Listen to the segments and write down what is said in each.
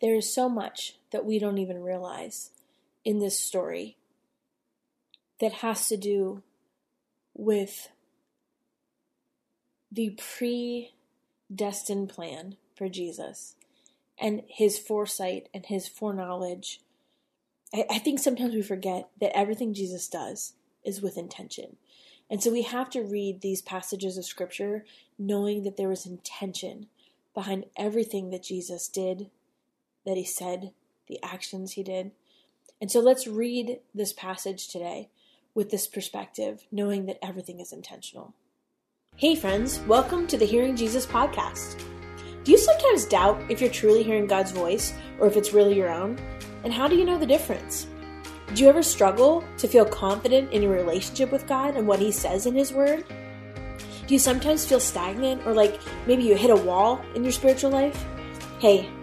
there is so much that we don't even realize in this story that has to do with the predestined plan for Jesus and his foresight and his foreknowledge. I, I think sometimes we forget that everything Jesus does is with intention. And so we have to read these passages of scripture knowing that there was intention behind everything that Jesus did, that he said, the actions he did. And so let's read this passage today with this perspective, knowing that everything is intentional. Hey, friends, welcome to the Hearing Jesus podcast. Do you sometimes doubt if you're truly hearing God's voice or if it's really your own? And how do you know the difference? Do you ever struggle to feel confident in your relationship with God and what He says in His Word? Do you sometimes feel stagnant or like maybe you hit a wall in your spiritual life? Hey,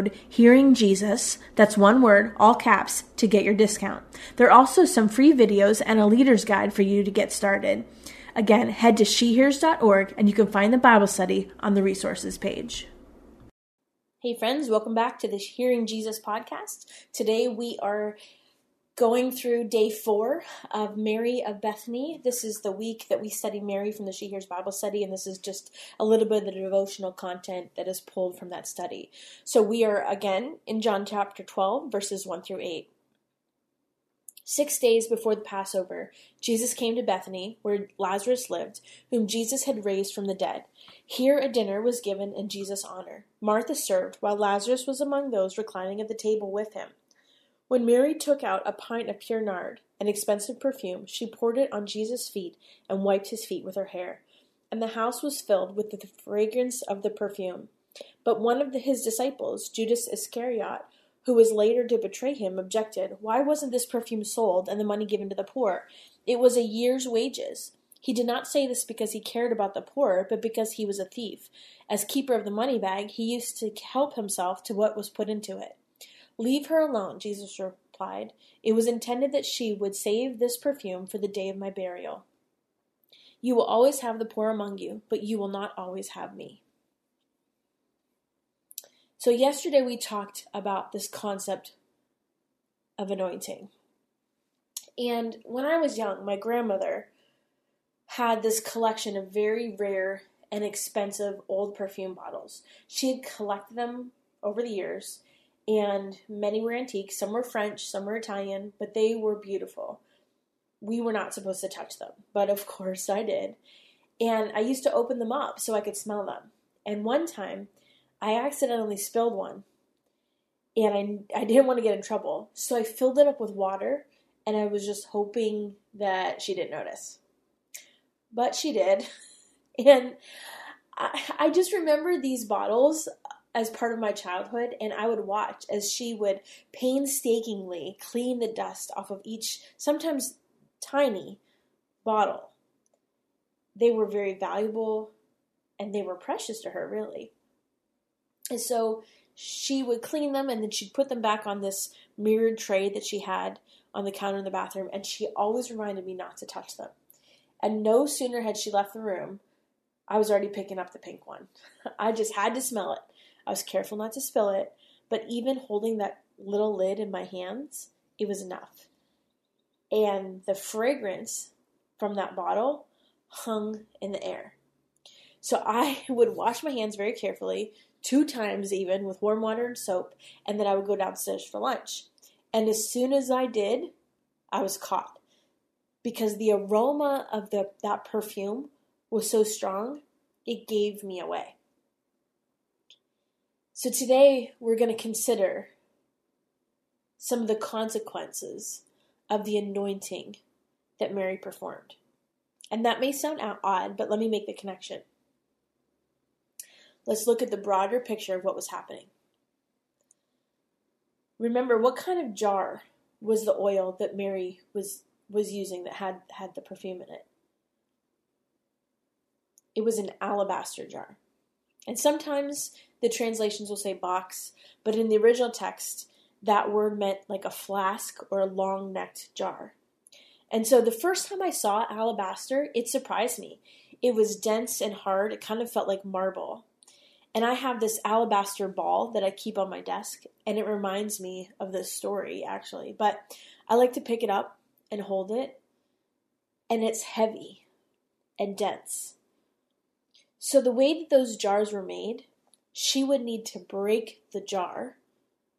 code Hearing Jesus, that's one word, all caps, to get your discount. There are also some free videos and a leader's guide for you to get started. Again, head to shehears.org and you can find the Bible study on the resources page. Hey, friends, welcome back to the Hearing Jesus podcast. Today we are going through day four of Mary of Bethany. This is the week that we study Mary from the She Hears Bible study, and this is just a little bit of the devotional content that is pulled from that study. So we are again in John chapter 12, verses 1 through 8. Six days before the Passover, Jesus came to Bethany, where Lazarus lived, whom Jesus had raised from the dead. Here a dinner was given in Jesus' honor. Martha served, while Lazarus was among those reclining at the table with him. When Mary took out a pint of pure nard, an expensive perfume, she poured it on Jesus' feet and wiped his feet with her hair. And the house was filled with the fragrance of the perfume. But one of his disciples, Judas Iscariot, who was later to betray him, objected, Why wasn't this perfume sold and the money given to the poor? It was a year's wages. He did not say this because he cared about the poor, but because he was a thief. As keeper of the money bag, he used to help himself to what was put into it. Leave her alone, Jesus replied. It was intended that she would save this perfume for the day of my burial. You will always have the poor among you, but you will not always have me. So, yesterday we talked about this concept of anointing. And when I was young, my grandmother had this collection of very rare and expensive old perfume bottles. She had collected them over the years and many were antique. Some were French, some were Italian, but they were beautiful. We were not supposed to touch them, but of course I did. And I used to open them up so I could smell them. And one time, I accidentally spilled one, and I, I didn't want to get in trouble. So I filled it up with water, and I was just hoping that she didn't notice. But she did. And I, I just remember these bottles as part of my childhood, and I would watch as she would painstakingly clean the dust off of each, sometimes tiny, bottle. They were very valuable and they were precious to her, really. And so she would clean them and then she'd put them back on this mirrored tray that she had on the counter in the bathroom, and she always reminded me not to touch them. And no sooner had she left the room, I was already picking up the pink one. I just had to smell it. I was careful not to spill it, but even holding that little lid in my hands, it was enough. And the fragrance from that bottle hung in the air. So I would wash my hands very carefully, two times even, with warm water and soap, and then I would go downstairs for lunch. And as soon as I did, I was caught because the aroma of the that perfume was so strong, it gave me away. So today we're going to consider some of the consequences of the anointing that Mary performed. And that may sound odd, but let me make the connection. Let's look at the broader picture of what was happening. Remember, what kind of jar was the oil that Mary was was using that had had the perfume in it? It was an alabaster jar. And sometimes the translations will say box, but in the original text, that word meant like a flask or a long necked jar. And so the first time I saw alabaster, it surprised me. It was dense and hard, it kind of felt like marble. And I have this alabaster ball that I keep on my desk, and it reminds me of this story, actually. But I like to pick it up and hold it, and it's heavy and dense. So, the way that those jars were made, she would need to break the jar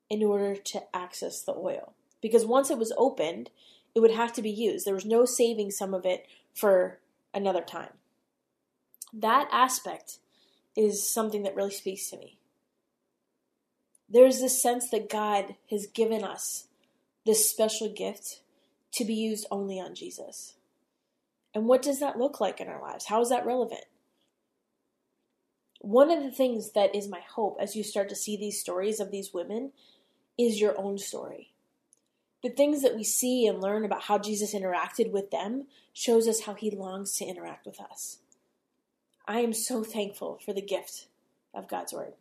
in order to access the oil. Because once it was opened, it would have to be used. There was no saving some of it for another time. That aspect is something that really speaks to me. There's this sense that God has given us this special gift to be used only on Jesus. And what does that look like in our lives? How is that relevant? One of the things that is my hope as you start to see these stories of these women is your own story. The things that we see and learn about how Jesus interacted with them shows us how he longs to interact with us. I am so thankful for the gift of God's word.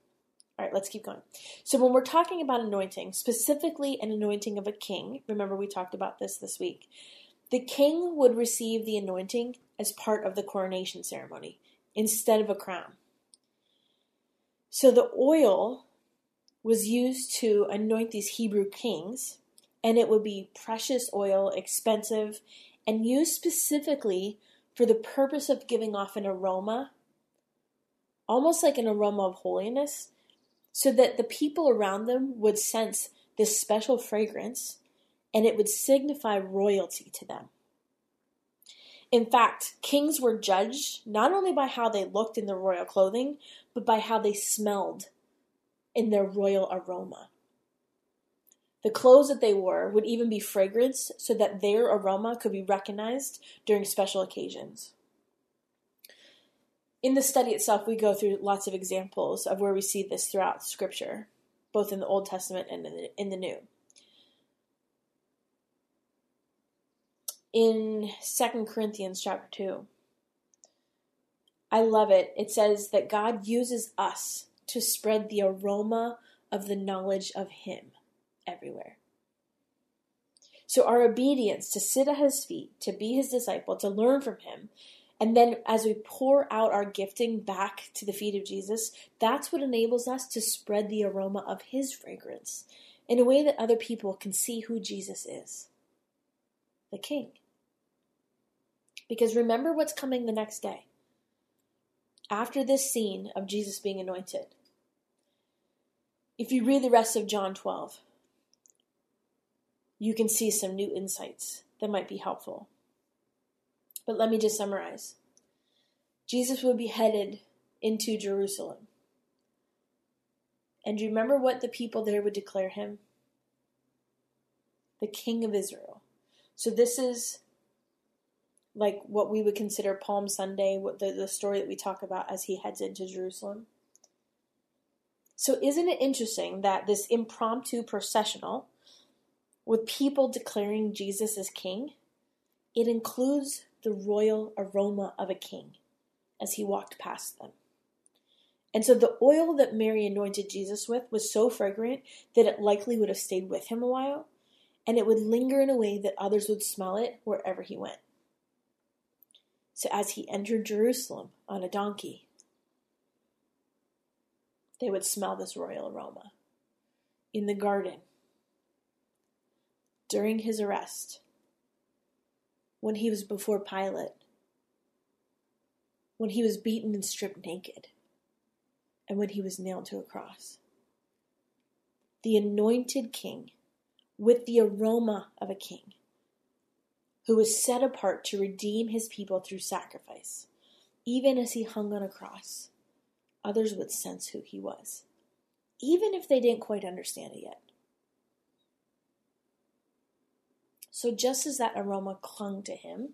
All right, let's keep going. So, when we're talking about anointing, specifically an anointing of a king, remember we talked about this this week, the king would receive the anointing as part of the coronation ceremony instead of a crown. So, the oil was used to anoint these Hebrew kings, and it would be precious oil, expensive, and used specifically for the purpose of giving off an aroma, almost like an aroma of holiness, so that the people around them would sense this special fragrance and it would signify royalty to them. In fact, kings were judged not only by how they looked in their royal clothing, but by how they smelled in their royal aroma. The clothes that they wore would even be fragranced so that their aroma could be recognized during special occasions. In the study itself, we go through lots of examples of where we see this throughout Scripture, both in the Old Testament and in the, in the New. In 2 Corinthians chapter 2, I love it. It says that God uses us to spread the aroma of the knowledge of Him everywhere. So, our obedience to sit at his feet, to be his disciple, to learn from him, and then as we pour out our gifting back to the feet of Jesus, that's what enables us to spread the aroma of his fragrance in a way that other people can see who Jesus is the King. Because remember what's coming the next day. After this scene of Jesus being anointed, if you read the rest of John 12, you can see some new insights that might be helpful. But let me just summarize Jesus would be headed into Jerusalem. And you remember what the people there would declare him? The King of Israel. So this is like what we would consider Palm Sunday, what the, the story that we talk about as he heads into Jerusalem. So, isn't it interesting that this impromptu processional with people declaring Jesus as king, it includes the royal aroma of a king as he walked past them. And so the oil that Mary anointed Jesus with was so fragrant that it likely would have stayed with him a while, and it would linger in a way that others would smell it wherever he went. So as he entered Jerusalem on a donkey, they would smell this royal aroma. In the garden, during his arrest, when he was before Pilate, when he was beaten and stripped naked, and when he was nailed to a cross. The anointed king, with the aroma of a king, who was set apart to redeem his people through sacrifice, even as he hung on a cross, others would sense who he was, even if they didn't quite understand it yet. So, just as that aroma clung to him,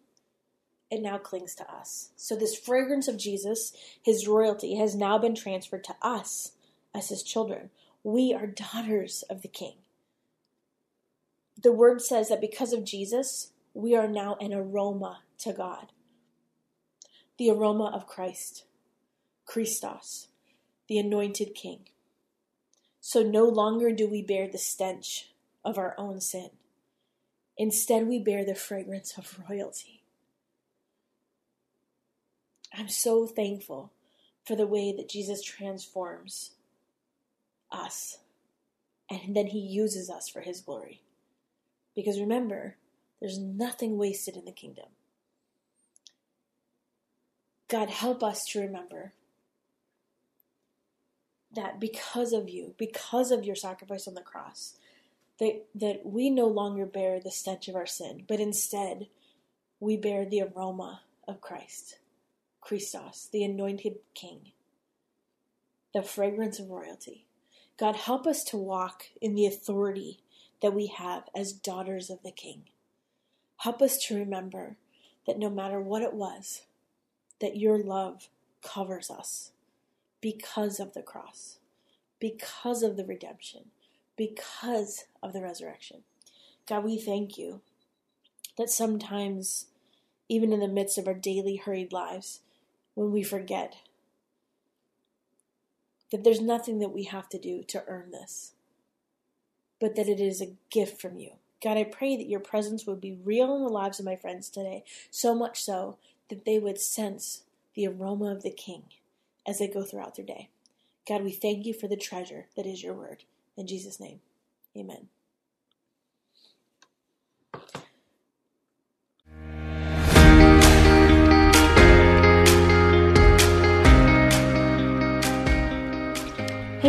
it now clings to us. So, this fragrance of Jesus, his royalty, has now been transferred to us as his children. We are daughters of the king. The word says that because of Jesus, we are now an aroma to God. The aroma of Christ, Christos, the anointed king. So no longer do we bear the stench of our own sin. Instead, we bear the fragrance of royalty. I'm so thankful for the way that Jesus transforms us and then he uses us for his glory. Because remember, there's nothing wasted in the kingdom. God, help us to remember that because of you, because of your sacrifice on the cross, that, that we no longer bear the stench of our sin, but instead we bear the aroma of Christ. Christos, the anointed king, the fragrance of royalty. God, help us to walk in the authority that we have as daughters of the king. Help us to remember that no matter what it was, that your love covers us because of the cross, because of the redemption, because of the resurrection. God, we thank you that sometimes, even in the midst of our daily hurried lives, when we forget that there's nothing that we have to do to earn this, but that it is a gift from you. God, I pray that your presence would be real in the lives of my friends today, so much so that they would sense the aroma of the King as they go throughout their day. God, we thank you for the treasure that is your word. In Jesus' name, amen.